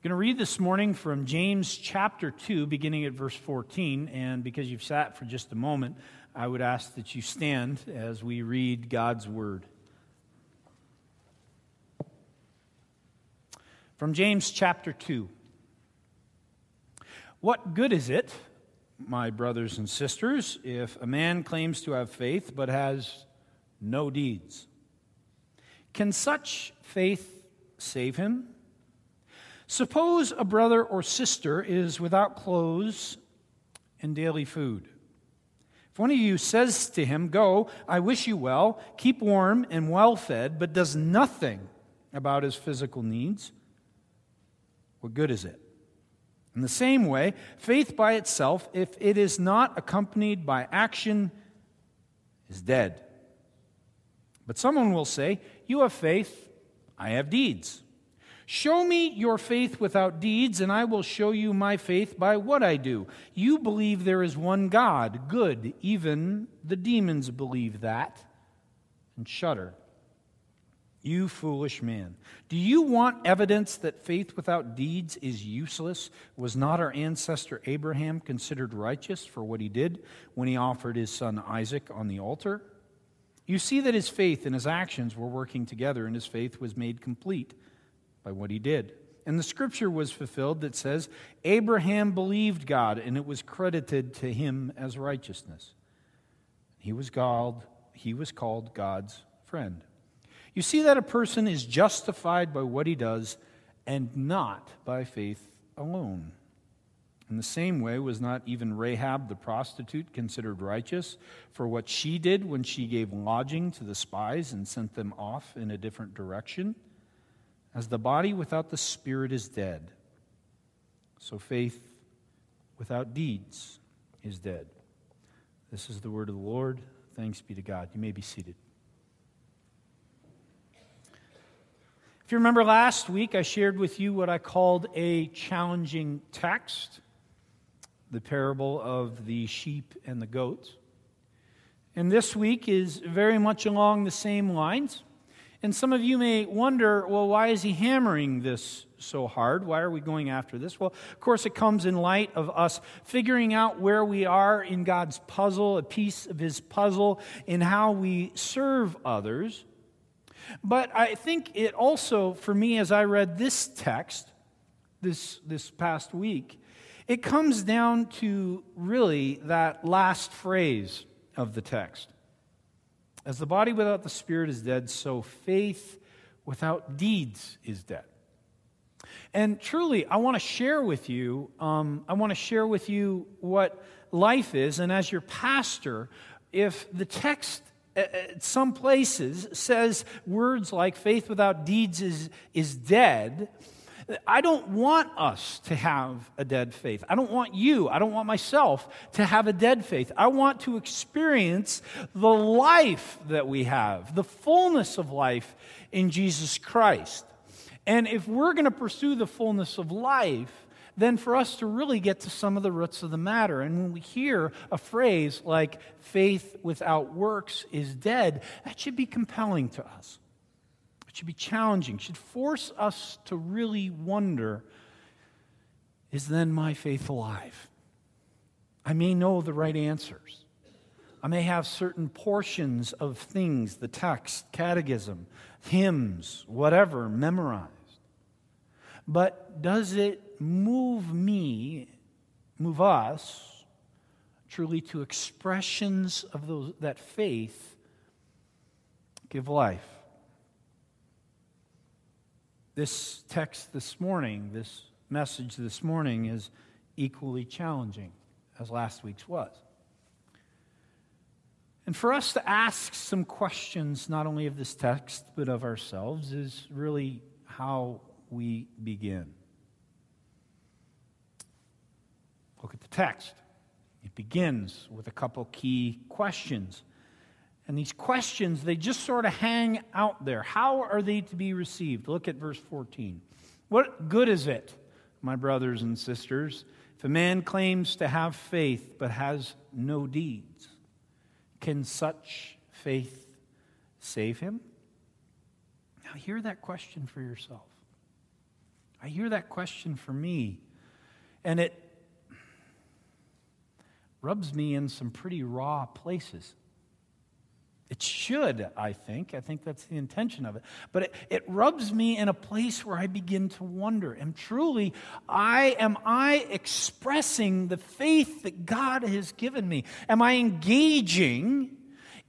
I'm going to read this morning from James chapter 2, beginning at verse 14. And because you've sat for just a moment, I would ask that you stand as we read God's word. From James chapter 2. What good is it, my brothers and sisters, if a man claims to have faith but has no deeds? Can such faith save him? Suppose a brother or sister is without clothes and daily food. If one of you says to him, Go, I wish you well, keep warm and well fed, but does nothing about his physical needs, what good is it? In the same way, faith by itself, if it is not accompanied by action, is dead. But someone will say, You have faith, I have deeds. Show me your faith without deeds, and I will show you my faith by what I do. You believe there is one God. Good. Even the demons believe that and shudder. You foolish man. Do you want evidence that faith without deeds is useless? Was not our ancestor Abraham considered righteous for what he did when he offered his son Isaac on the altar? You see that his faith and his actions were working together, and his faith was made complete by what he did. And the scripture was fulfilled that says, Abraham believed God, and it was credited to him as righteousness. He was called, he was called God's friend. You see that a person is justified by what he does and not by faith alone. In the same way, was not even Rahab the prostitute considered righteous for what she did when she gave lodging to the spies and sent them off in a different direction? As the body without the spirit is dead, so faith without deeds is dead. This is the word of the Lord. Thanks be to God. You may be seated. If you remember last week, I shared with you what I called a challenging text the parable of the sheep and the goats. And this week is very much along the same lines. And some of you may wonder, well, why is he hammering this so hard? Why are we going after this? Well, of course, it comes in light of us figuring out where we are in God's puzzle, a piece of his puzzle, in how we serve others. But I think it also, for me, as I read this text this, this past week, it comes down to really that last phrase of the text. As the body without the spirit is dead, so faith without deeds is dead. And truly, I want to share with you, um, I want to share with you what life is. And as your pastor, if the text at some places says words like faith without deeds is, is dead, I don't want us to have a dead faith. I don't want you, I don't want myself to have a dead faith. I want to experience the life that we have, the fullness of life in Jesus Christ. And if we're going to pursue the fullness of life, then for us to really get to some of the roots of the matter. And when we hear a phrase like faith without works is dead, that should be compelling to us. Should be challenging, should force us to really wonder is then my faith alive? I may know the right answers. I may have certain portions of things, the text, catechism, hymns, whatever, memorized. But does it move me, move us, truly to expressions of those, that faith give life? This text this morning, this message this morning, is equally challenging as last week's was. And for us to ask some questions, not only of this text, but of ourselves, is really how we begin. Look at the text. It begins with a couple key questions. And these questions, they just sort of hang out there. How are they to be received? Look at verse 14. What good is it, my brothers and sisters, if a man claims to have faith but has no deeds? Can such faith save him? Now, hear that question for yourself. I hear that question for me, and it rubs me in some pretty raw places. It should, I think. I think that's the intention of it. But it, it, rubs me in a place where I begin to wonder, am truly I am I expressing the faith that God has given me? Am I engaging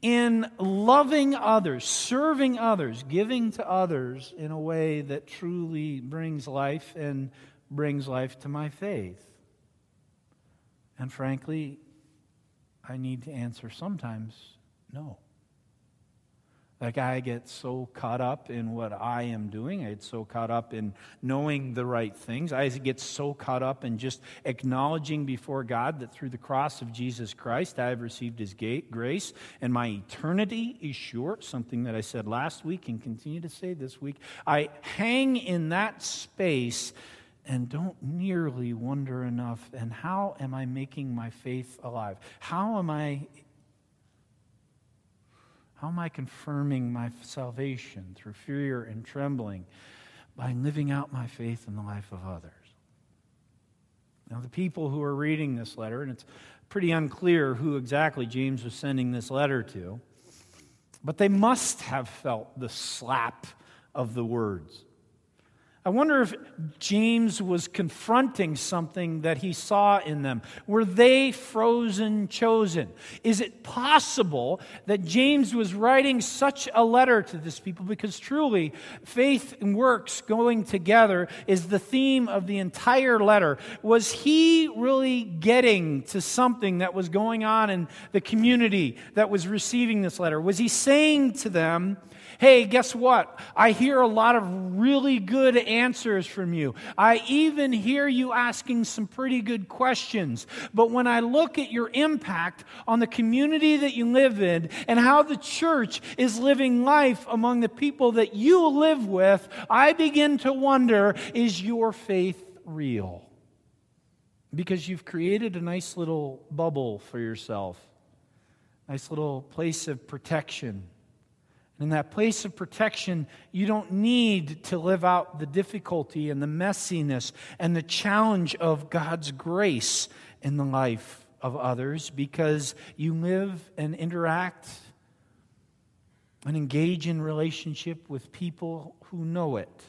in loving others, serving others, giving to others in a way that truly brings life and brings life to my faith? And frankly, I need to answer sometimes no. Like, I get so caught up in what I am doing. I get so caught up in knowing the right things. I get so caught up in just acknowledging before God that through the cross of Jesus Christ, I have received His grace and my eternity is sure. Something that I said last week and continue to say this week. I hang in that space and don't nearly wonder enough and how am I making my faith alive? How am I how am I confirming my salvation through fear and trembling? By living out my faith in the life of others. Now, the people who are reading this letter, and it's pretty unclear who exactly James was sending this letter to, but they must have felt the slap of the words. I wonder if James was confronting something that he saw in them. Were they frozen chosen? Is it possible that James was writing such a letter to this people? Because truly, faith and works going together is the theme of the entire letter. Was he really getting to something that was going on in the community that was receiving this letter? Was he saying to them, Hey, guess what? I hear a lot of really good answers from you. I even hear you asking some pretty good questions. But when I look at your impact on the community that you live in and how the church is living life among the people that you live with, I begin to wonder is your faith real? Because you've created a nice little bubble for yourself, nice little place of protection in that place of protection, you don't need to live out the difficulty and the messiness and the challenge of God's grace in the life of others because you live and interact and engage in relationship with people who know it.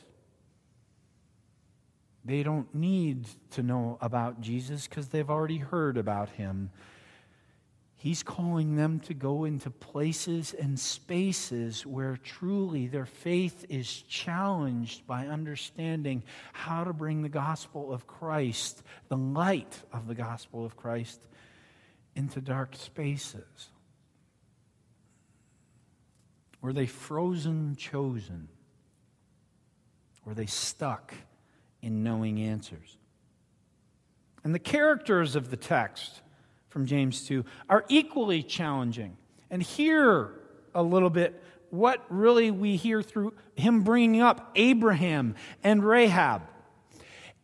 They don't need to know about Jesus because they've already heard about him He's calling them to go into places and spaces where truly their faith is challenged by understanding how to bring the gospel of Christ, the light of the gospel of Christ, into dark spaces. Were they frozen chosen? Were they stuck in knowing answers? And the characters of the text from James 2 are equally challenging. And here a little bit what really we hear through him bringing up Abraham and Rahab.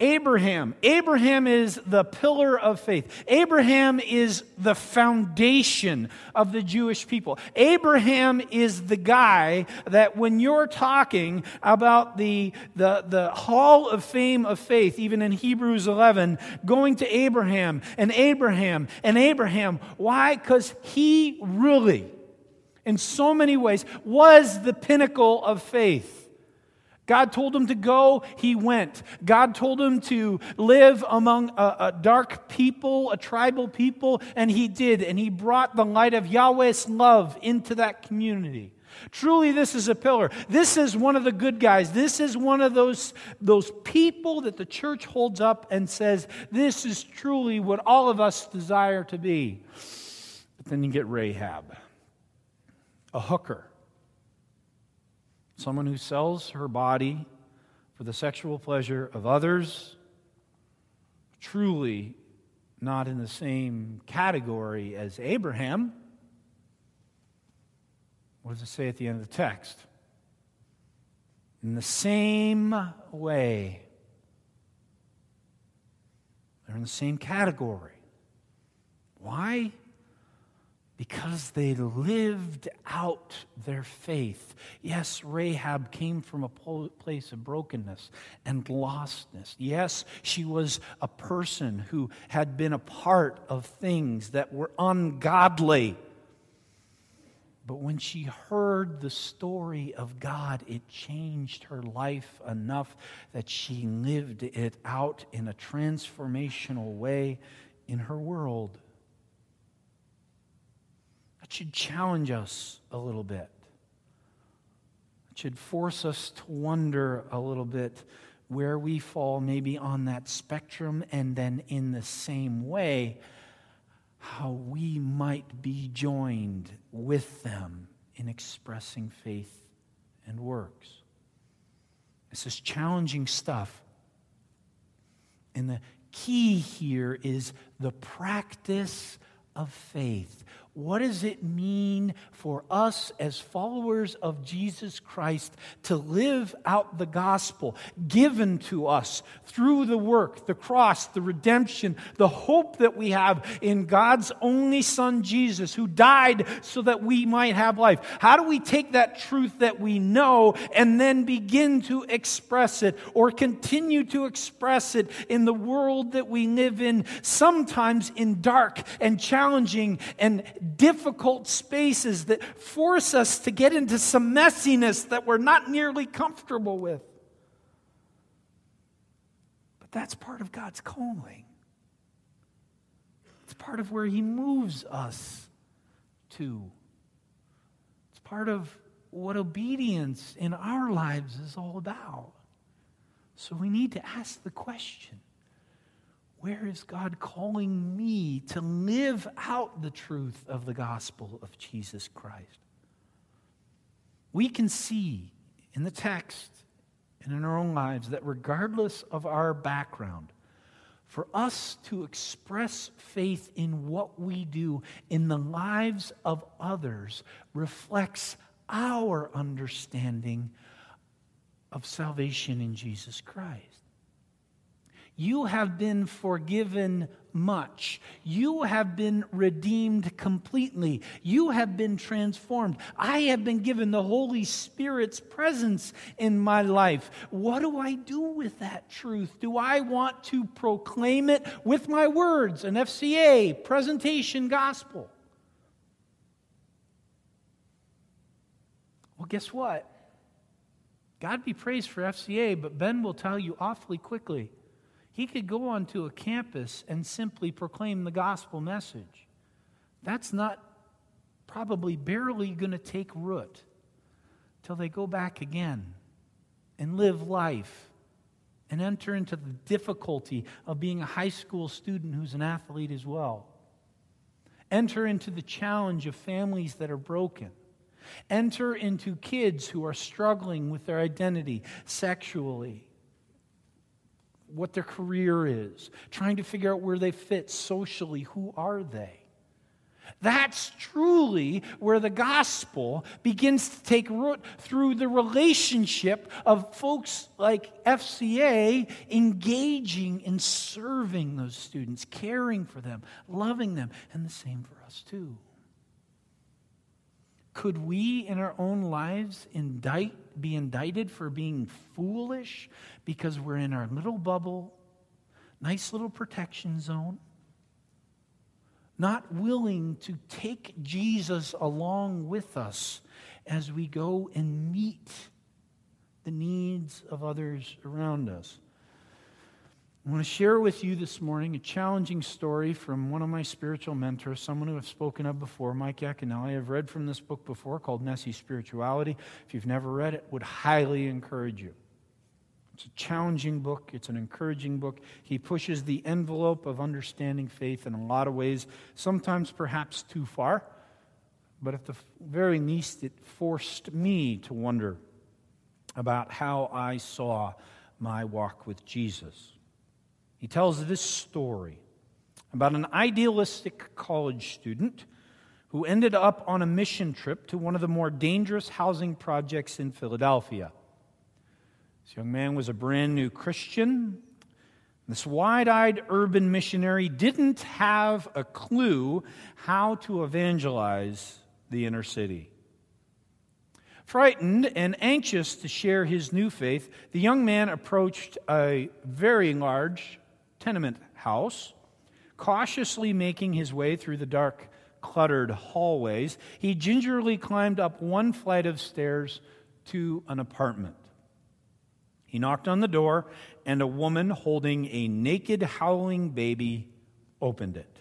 Abraham. Abraham is the pillar of faith. Abraham is the foundation of the Jewish people. Abraham is the guy that when you're talking about the, the, the hall of fame of faith, even in Hebrews 11, going to Abraham and Abraham and Abraham. Why? Because he really, in so many ways, was the pinnacle of faith. God told him to go, he went. God told him to live among a, a, dark people, a tribal people, and he did. And he brought the light of Yahweh's love into that community. Truly, this is a pillar. This is one of the good guys. This is one of those, those people that the church holds up and says, This is truly what all of us desire to be. But then you get Rahab, a hooker someone who sells her body for the sexual pleasure of others, truly not in the same category as Abraham. What does it say at the end of the text? In the same way, they're in the same category. Why? Because they lived out their faith. Yes, Rahab came from a place of brokenness and lostness. Yes, she was a person who had been a part of things that were ungodly. But when she heard the story of God, it changed her life enough that she lived it out in a transformational way in her world. Should challenge us a little bit. It should force us to wonder a little bit where we fall maybe on that spectrum, and then in the same way, how we might be joined with them in expressing faith and works. This is challenging stuff. And the key here is the practice of faith. What does it mean for us as followers of Jesus Christ to live out the gospel given to us through the work, the cross, the redemption, the hope that we have in God's only Son, Jesus, who died so that we might have life? How do we take that truth that we know and then begin to express it or continue to express it in the world that we live in, sometimes in dark and challenging and difficult spaces that force us to get into some messiness that we're not nearly comfortable with. But that's part of God's calling. It's part of where He moves us to. It's part of what obedience in our lives is all about. So we need to ask the question where is God calling me to live out the truth of the gospel of Jesus Christ? We can see in the text and in our own lives that regardless of our background, for us to express faith in what we do in the lives of others reflects our understanding of salvation in Jesus Christ. You have been forgiven much. You have been redeemed completely. You have been transformed. I have been given the Holy Spirit's presence in my life. What do I do with that truth? Do I want to proclaim it with my words, an FCA, presentation gospel? Well, guess what? God be praised for FCA, but Ben will tell you awfully quickly he could go onto a campus and simply proclaim the gospel message. That's not probably barely going to take root till they go back again and live life and enter into the difficulty of being a high school student who's an athlete as well. Enter into the challenge of families that are broken. Enter into kids who are struggling with their identity sexually what their career is, trying to figure out where they fit socially. Who are they? That's truly where the gospel begins to take root through the relationship of folks like FCA engaging in serving those students, caring for them, loving them, and the same for us too. Could we in our own lives indict, be indicted for being foolish because we're in our little bubble, nice little protection zone? Not willing to take Jesus along with us as we go and meet the needs of others around us. I want to share with you this morning a challenging story from one of my spiritual mentors, someone who I've spoken of before, Mike Yaconelli. I've read from this book before called Messy Spirituality. If you've never read it, would highly encourage you. It's a challenging book, it's an encouraging book. He pushes the envelope of understanding faith in a lot of ways, sometimes perhaps too far, but at the very least, it forced me to wonder about how I saw my walk with Jesus. He tells this story about an idealistic college student who ended up on a mission trip to one of the more dangerous housing projects in Philadelphia. This young man was a brand new Christian. This wide eyed urban missionary didn't have a clue how to evangelize the inner city. Frightened and anxious to share his new faith, the young man approached a very large tenement house. Cautiously making his way through the dark, cluttered hallways, he gingerly climbed up one flight of stairs to an apartment. He knocked on the door, and a woman holding a naked, howling baby opened it.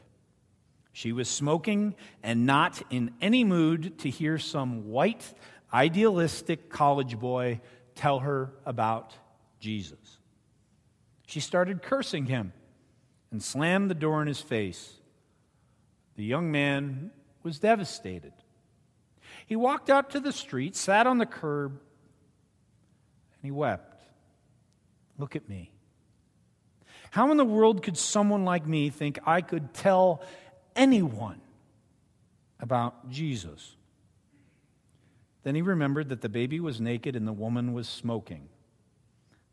She was smoking and not in any mood to hear some white, idealistic college boy tell her about Jesus. She started cursing him and slammed the door in his face. The young man was devastated. He walked out to the street, sat on the curb, and he wept. Look at me. How in the world could someone like me think I could tell anyone about Jesus? Then he remembered that the baby was naked and the woman was smoking.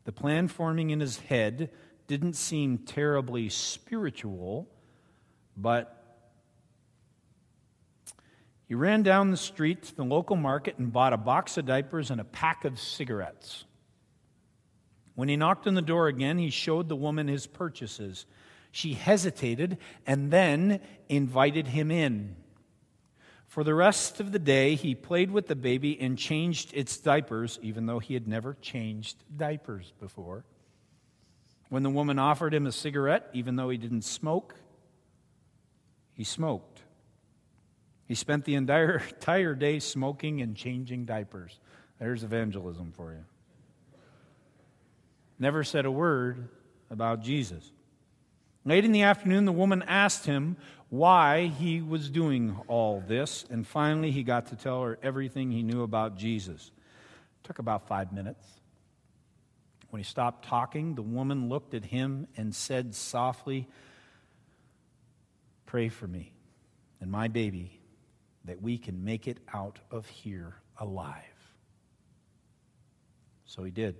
The plan forming in his head didn't seem terribly spiritual, but he ran down the street to the local market and bought a box of diapers and a pack of cigarettes. When he knocked on the door again, he showed the woman his purchases. She hesitated and then invited him in. For the rest of the day, he played with the baby and changed its diapers, even though he had never changed diapers before. When the woman offered him a cigarette, even though he didn't smoke, he smoked. He spent the entire, entire day smoking and changing diapers. There's evangelism for you. Never said a word about Jesus. Late in the afternoon, the woman asked him why he was doing all this, and finally he got to tell her everything he knew about Jesus. It took about five minutes. When he stopped talking, the woman looked at him and said softly, Pray for me and my baby that we can make it out of here alive. So he did.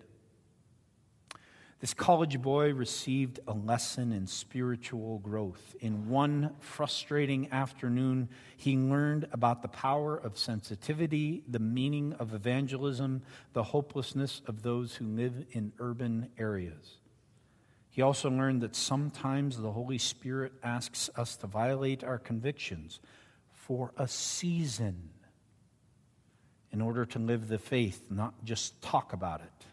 This college boy received a lesson in spiritual growth. In one frustrating afternoon, he learned about the power of sensitivity, the meaning of evangelism, the hopelessness of those who live in urban areas. He also learned that sometimes the Holy Spirit asks us to violate our convictions for a season in order to live the faith, not just talk about it.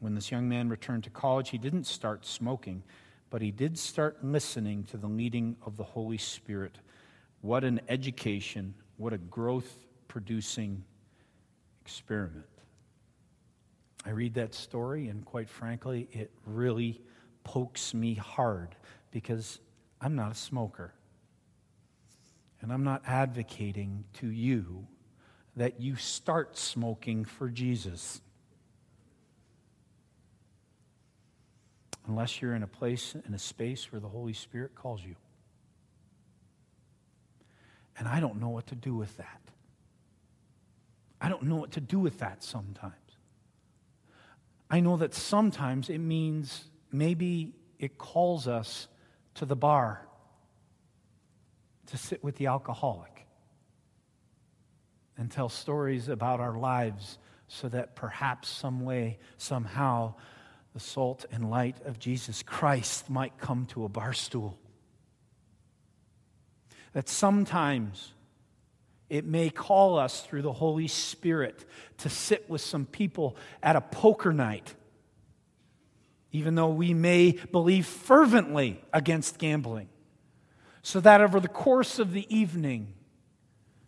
When this young man returned to college, he didn't start smoking, but he did start listening to the leading of the Holy Spirit. What an education, what a growth producing experiment. I read that story, and quite frankly, it really pokes me hard because I'm not a smoker. And I'm not advocating to you that you start smoking for Jesus. Unless you're in a place, in a space where the Holy Spirit calls you. And I don't know what to do with that. I don't know what to do with that sometimes. I know that sometimes it means maybe it calls us to the bar to sit with the alcoholic and tell stories about our lives so that perhaps some way, somehow, the salt and light of Jesus Christ might come to a bar stool. That sometimes it may call us through the Holy Spirit to sit with some people at a poker night, even though we may believe fervently against gambling, so that over the course of the evening,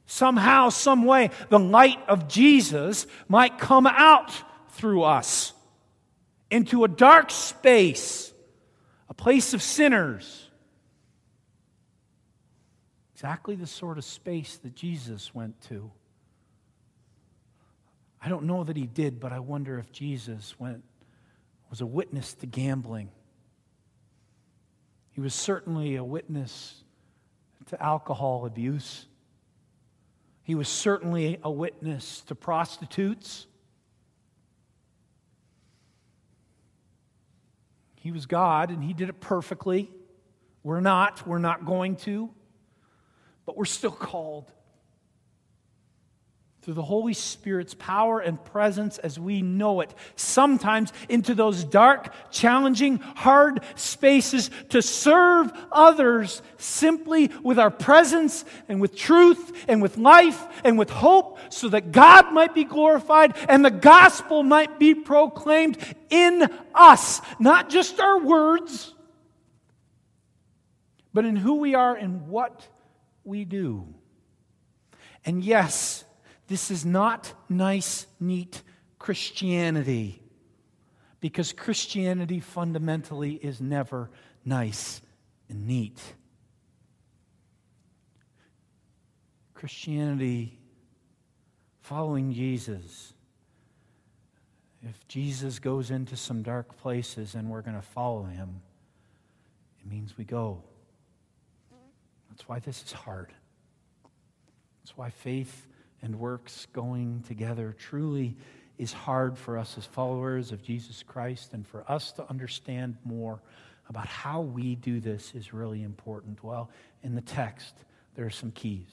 somehow, some way, the light of Jesus might come out through us into a dark space, a place of sinners. Exactly the sort of space that Jesus went to. I don't know that he did, but I wonder if Jesus went was a witness to gambling. He was certainly a witness to alcohol abuse. He was certainly a witness to prostitutes. He was God and He did it perfectly. We're not. We're not going to. But we're still called through the Holy Spirit's power and presence as we know it, sometimes into those dark, challenging, hard spaces to serve others simply with our presence and with truth and with life and with hope so that God might be glorified and the gospel might be proclaimed in us, not just our words, but in who we are and what we do. And yes, this is not nice, neat Christianity. Because Christianity fundamentally is never nice and neat. Christianity, following Jesus, if Jesus goes into some dark places and we're going to follow him, it means we go. That's why this is hard. That's why faith and works going together truly is hard for us as followers of Jesus Christ and for us to understand more about how we do this is really important. Well, in the text, there are some keys.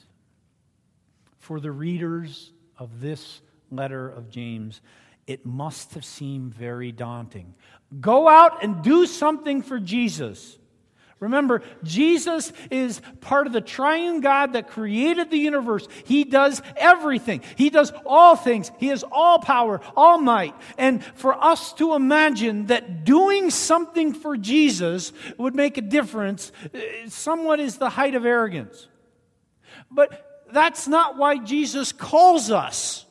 For the readers of this letter of James, it must have seemed very daunting. Go out and do something for Jesus. Remember, Jesus is part of the triune God that created the universe. He does everything, He does all things. He has all power, all might. And for us to imagine that doing something for Jesus would make a difference eh, somewhat is the height of arrogance. But that's not why Jesus calls us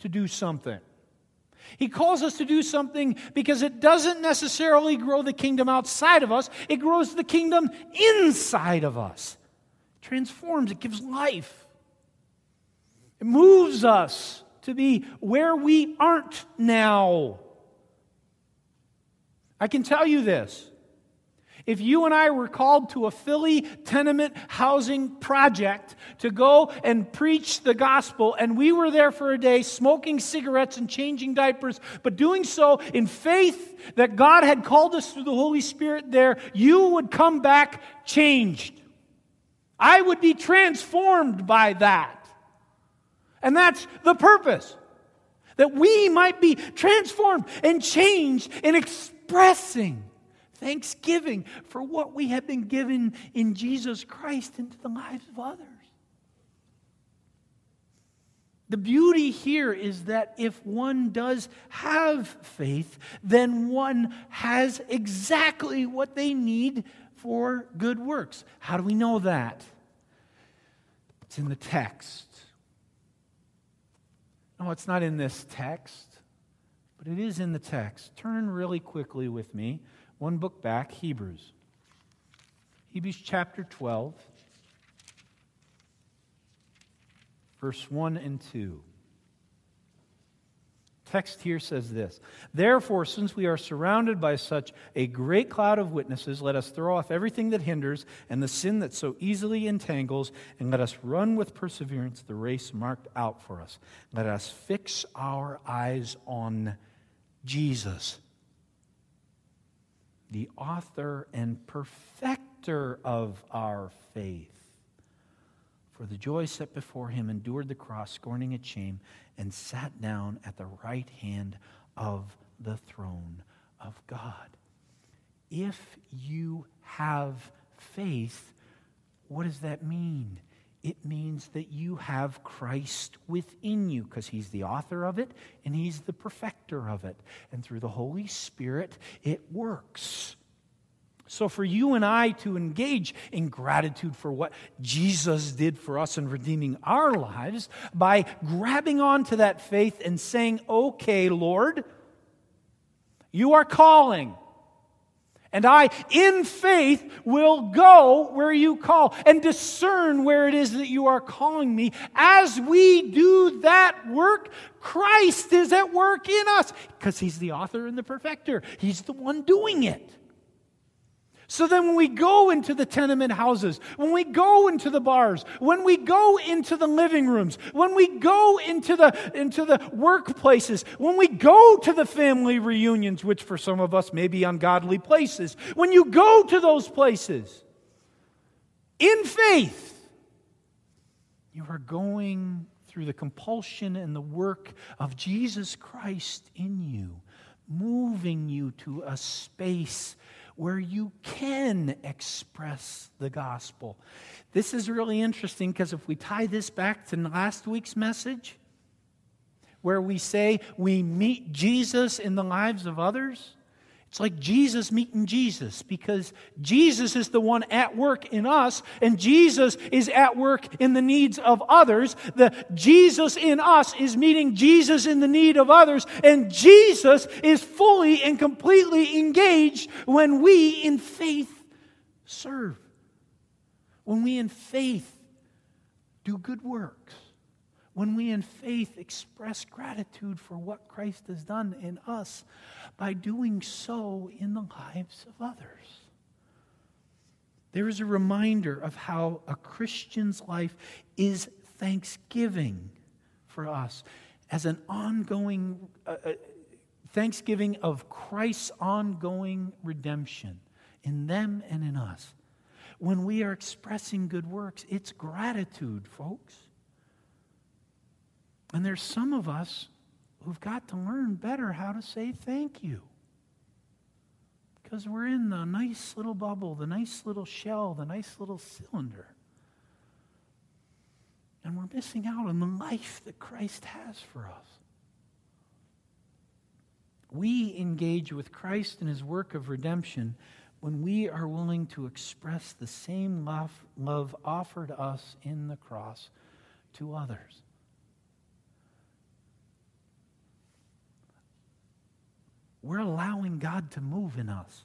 to do something. He calls us to do something because it doesn't necessarily grow the kingdom outside of us, it grows the kingdom inside of us. It transforms, it gives life. It moves us to be where we aren't now. I can tell you this if you and I were called to a Philly tenement housing project to go and preach the gospel, and we were there for a day smoking cigarettes and changing diapers, but doing so in faith that God had called us through the Holy Spirit there, you would come back changed. I would be transformed by that. And that's the purpose. That we might be transformed and changed in expressing thanksgiving for what we have been given in Jesus Christ into the lives of others. The beauty here is that if one does have faith, then one has exactly what they need for good works. How do we know that? It's in the text. No, it's not in this text, but it is in the text. Turn really quickly with me one book back, Hebrews. Hebrews chapter 12, verse 1 and 2. Text here says this Therefore, since we are surrounded by such a great cloud of witnesses, let us throw off everything that hinders and the sin that so easily entangles, and let us run with perseverance the race marked out for us. Let us fix our eyes on Jesus the author and perfecter of our faith. For the joy set before him endured the cross, scorning its shame, and sat down at the right hand of the throne of God. If you have faith, what does that mean? It means that you have Christ within you because He's the author of it and He's the perfecter of it. And through the Holy Spirit, it works. So, for you and I to engage in gratitude for what Jesus did for us in redeeming our lives by grabbing onto that faith and saying, Okay, Lord, you are calling. And I, in faith, will go where you call and discern where it is that you are calling me. As we do that work, Christ is at work in us because He's the author and the perfecter. He's the one doing it. So then, when we go into the tenement houses, when we go into the bars, when we go into the living rooms, when we go into the, into the workplaces, when we go to the family reunions, which for some of us may be ungodly places, when you go to those places in faith, you are going through the compulsion and the work of Jesus Christ in you, moving you to a space where you can express the gospel. This is really interesting because if we tie this back to last week's message, where we say we meet Jesus in the lives of others, it's like Jesus meeting Jesus because Jesus is the one at work in us and Jesus is at work in the needs of others. The Jesus in us is meeting Jesus in the need of others and Jesus is fully and completely engaged when we in faith serve. When we in faith do good works when we in faith express gratitude for what Christ has done in us by doing so in the lives of others. There is a reminder of how a Christian's life is thanksgiving for us as an ongoing uh, uh thanksgiving of Christ's ongoing redemption in them and in us. When we are expressing good works, it's gratitude, folks. And there's some of us who've got to learn better how to say thank you. Because we're in the nice little bubble, the nice little shell, the nice little cylinder. And we're missing out on the life that Christ has for us. We engage with Christ and his work of redemption when we are willing to express the same love, love offered us in the cross to others. We're allowing God to move in us.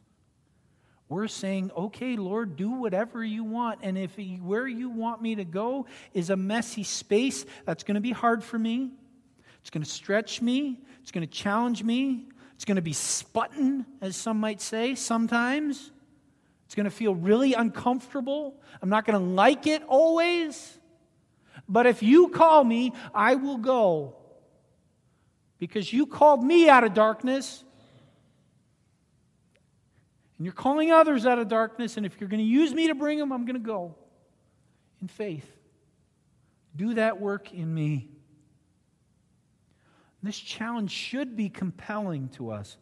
We're saying, okay, Lord, do whatever you want. And if where you want me to go is a messy space, that's going to be hard for me. It's going to stretch me. It's going to challenge me. It's going to be sputting, as some might say, sometimes. It's going to feel really uncomfortable. I'm not going to like it always. But if you call me, I will go. Because you called me out of darkness and you're calling others out of darkness, and if you're going to use me to bring them, I'm going to go in faith. Do that work in me. This challenge should be compelling to us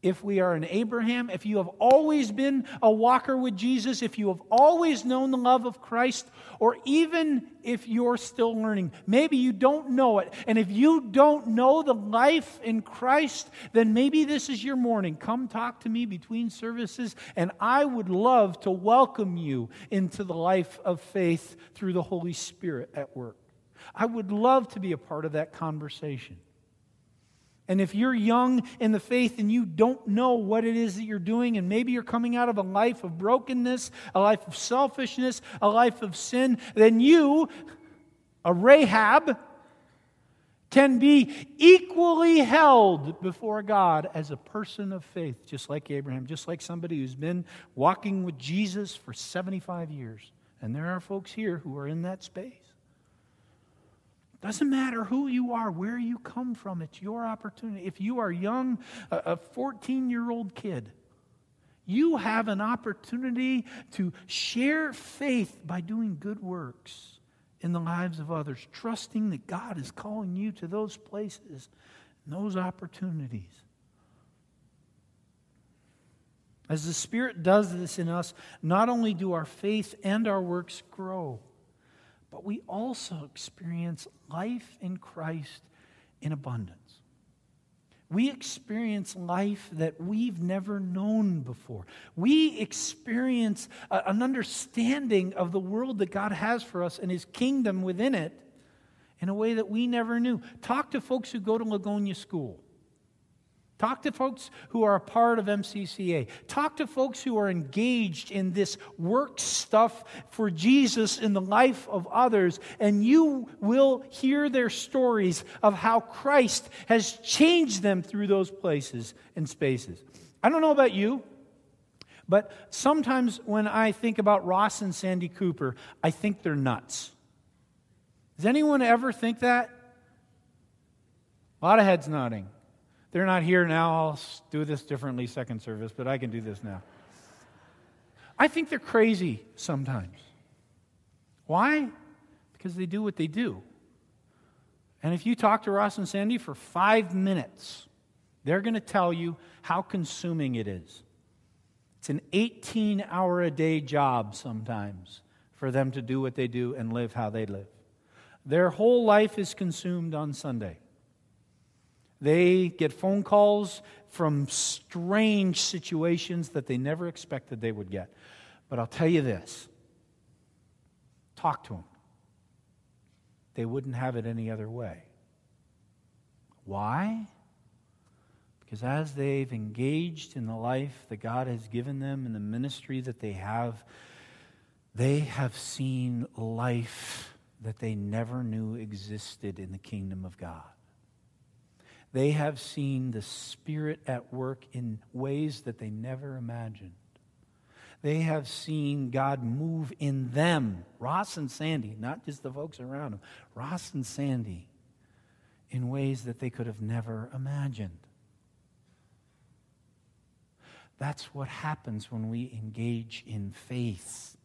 if we are an Abraham, if you have always been a walker with Jesus, if you have always known the love of Christ, or even if you're still learning, maybe you don't know it. And if you don't know the life in Christ, then maybe this is your morning. Come talk to me between services, and I would love to welcome you into the life of faith through the Holy Spirit at work. I would love to be a part of that conversation. And if you're young in the faith and you don't know what it is that you're doing, and maybe you're coming out of a life of brokenness, a life of selfishness, a life of sin, then you, a Rahab, can be equally held before God as a person of faith, just like Abraham, just like somebody who's been walking with Jesus for 75 years. And there are folks here who are in that space. Doesn't matter who you are, where you come from, it's your opportunity. If you are young, a 14 year old kid, you have an opportunity to share faith by doing good works in the lives of others, trusting that God is calling you to those places and those opportunities. As the Spirit does this in us, not only do our faith and our works grow, but we also experience life in Christ in abundance. We experience life that we've never known before. We experience a, an understanding of the world that God has for us and His kingdom within it in a way that we never knew. Talk to folks who go to Ligonia School. Talk to folks who are a part of MCCA. Talk to folks who are engaged in this work stuff for Jesus in the life of others, and you will hear their stories of how Christ has changed them through those places and spaces. I don't know about you, But sometimes when I think about Ross and Sandy Cooper, I think they're nuts. Does anyone ever think that? A lot of heads nodding. They're not here now. I'll do this differently, second service, but I can do this now. I think they're crazy sometimes. Why? Because they do what they do. And if you talk to Ross and Sandy for five minutes, they're going to tell you how consuming it is. It's an 18 hour a day job sometimes for them to do what they do and live how they live. Their whole life is consumed on Sunday. They get phone calls from strange situations that they never expected they would get. But I'll tell you this talk to them. They wouldn't have it any other way. Why? Because as they've engaged in the life that God has given them and the ministry that they have, they have seen life that they never knew existed in the kingdom of God. They have seen the Spirit at work in ways that they never imagined. They have seen God move in them, Ross and Sandy, not just the folks around them, Ross and Sandy, in ways that they could have never imagined. That's what happens when we engage in faith.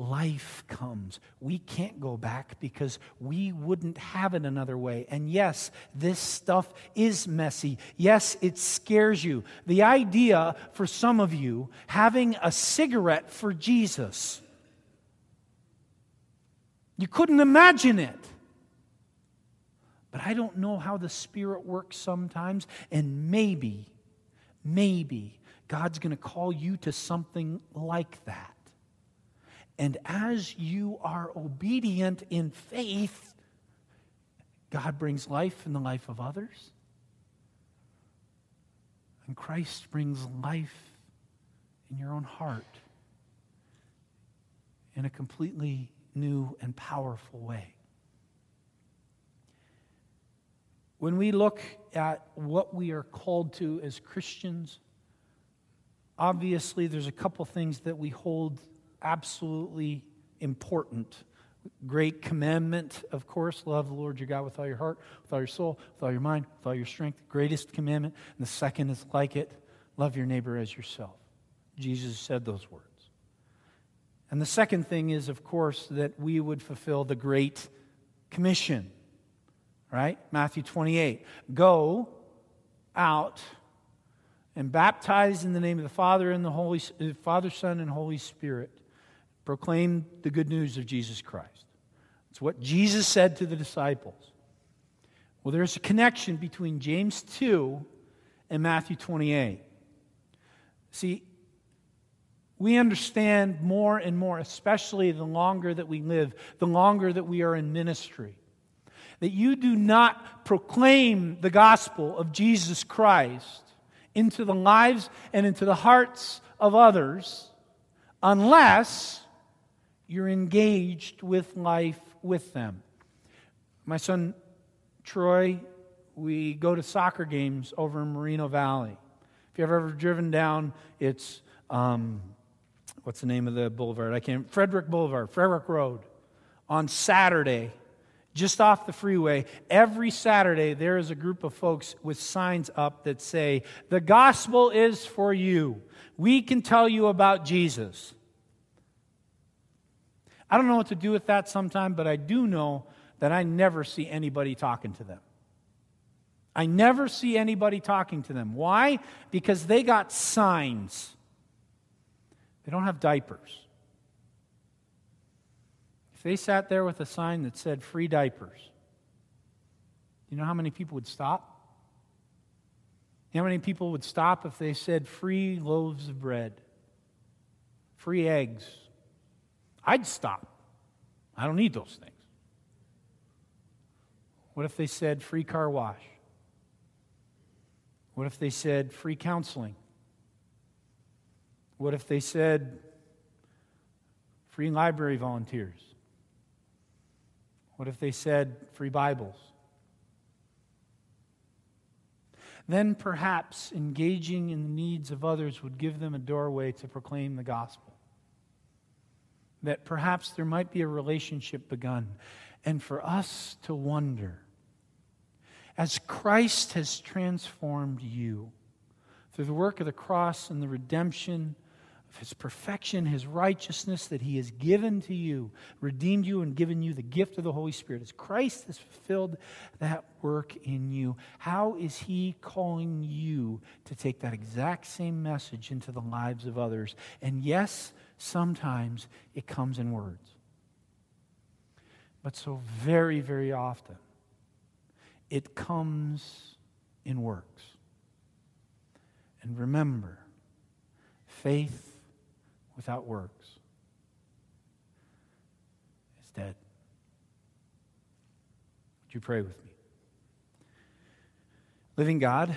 Life comes. We can't go back because we wouldn't have it another way. And yes, this stuff is messy. Yes, it scares you. The idea for some of you having a cigarette for Jesus, you couldn't imagine it. But I don't know how the Spirit works sometimes, and maybe, maybe God's going to call you to something like that. And as you are obedient in faith, God brings life in the life of others. And Christ brings life in your own heart in a completely new and powerful way. When we look at what we are called to as Christians, obviously there's a couple things that we hold absolutely important. Great commandment, of course, love the Lord your God with all your heart, with all your soul, with all your mind, with all your strength. Greatest commandment. And the second is like it love your neighbor as yourself. Jesus said those words. And the second thing is, of course, that we would fulfill the Great Commission, right? Matthew 28. Go out and baptize in the name of the Father and the Holy uh, Father, Son, and Holy Spirit. Proclaim the good news of Jesus Christ. It's what Jesus said to the disciples. Well, there's a connection between James 2 and Matthew 28. See, we understand more and more, especially the longer that we live, the longer that we are in ministry, that you do not proclaim the gospel of Jesus Christ into the lives and into the hearts of others unless you're engaged with life with them. My son Troy, we go to soccer games over in Moreno Valley. If you've ever driven down, it's um, what's the name of the boulevard? I can't. Frederick Boulevard, Frederick Road. On Saturday, just off the freeway, every Saturday there is a group of folks with signs up that say, The gospel is for you. We can tell you about Jesus. I don't know what to do with that sometime, but I do know that I never see anybody talking to them. I never see anybody talking to them. Why? Because they got signs. They don't have diapers. If they sat there with a sign that said free diapers, you know how many people would stop? how many people would stop if they said free loaves of bread, free eggs? I'd stop. I don't need those things. What if they said free car wash? What if they said free counseling? What if they said free library volunteers? What if they said free Bibles? then perhaps engaging in the needs of others would give them a doorway to proclaim the gospel. That perhaps there might be a relationship begun. And for us to wonder, as Christ has transformed you through the work of the cross and the redemption of his perfection, his righteousness that he has given to you, redeemed you, and given you the gift of the Holy Spirit. As Christ has fulfilled that work in you, how is he calling you to take that exact same message into the lives of others? And yes, sometimes it comes in words. But so very, very often, it comes in works. And remember, faith without works is dead. Would you pray with me? Living God,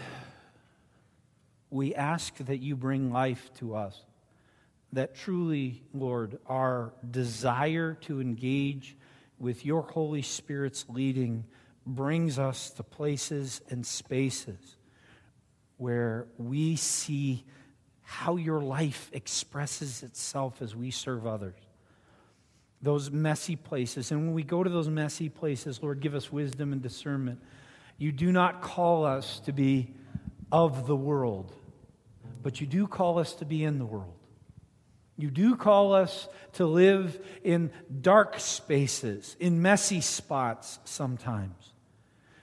we ask that you bring life to us. That truly, Lord, our desire to engage with your Holy Spirit's leading brings us to places and spaces where we see how your life expresses itself as we serve others. Those messy places. And when we go to those messy places, Lord, give us wisdom and discernment. You do not call us to be of the world, but you do call us to be in the world. You do call us to live in dark spaces, in messy spots sometimes.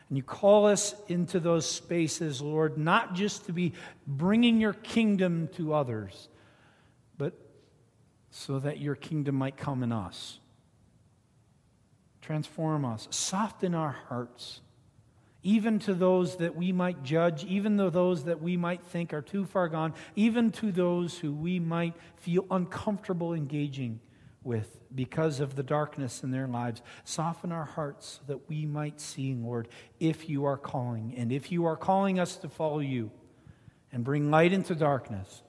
And you call us into those spaces, Lord, not just to be bringing your kingdom to others, but so that your kingdom might come in us. Transform us, soften our hearts, even to those that we might judge, even to those that we might think are too far gone, even to those who we might feel uncomfortable engaging with because of the darkness in their lives. Soften our hearts that we might see, Lord, if you are calling. And if you are calling us to follow you and bring light into darkness,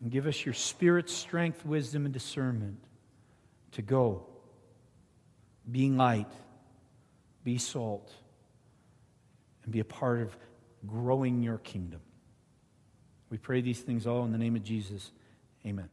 and give us your spirit, strength, wisdom, and discernment to go, being light, be salt, and be a part of growing your kingdom. We pray these things all in the name of Jesus. Amen.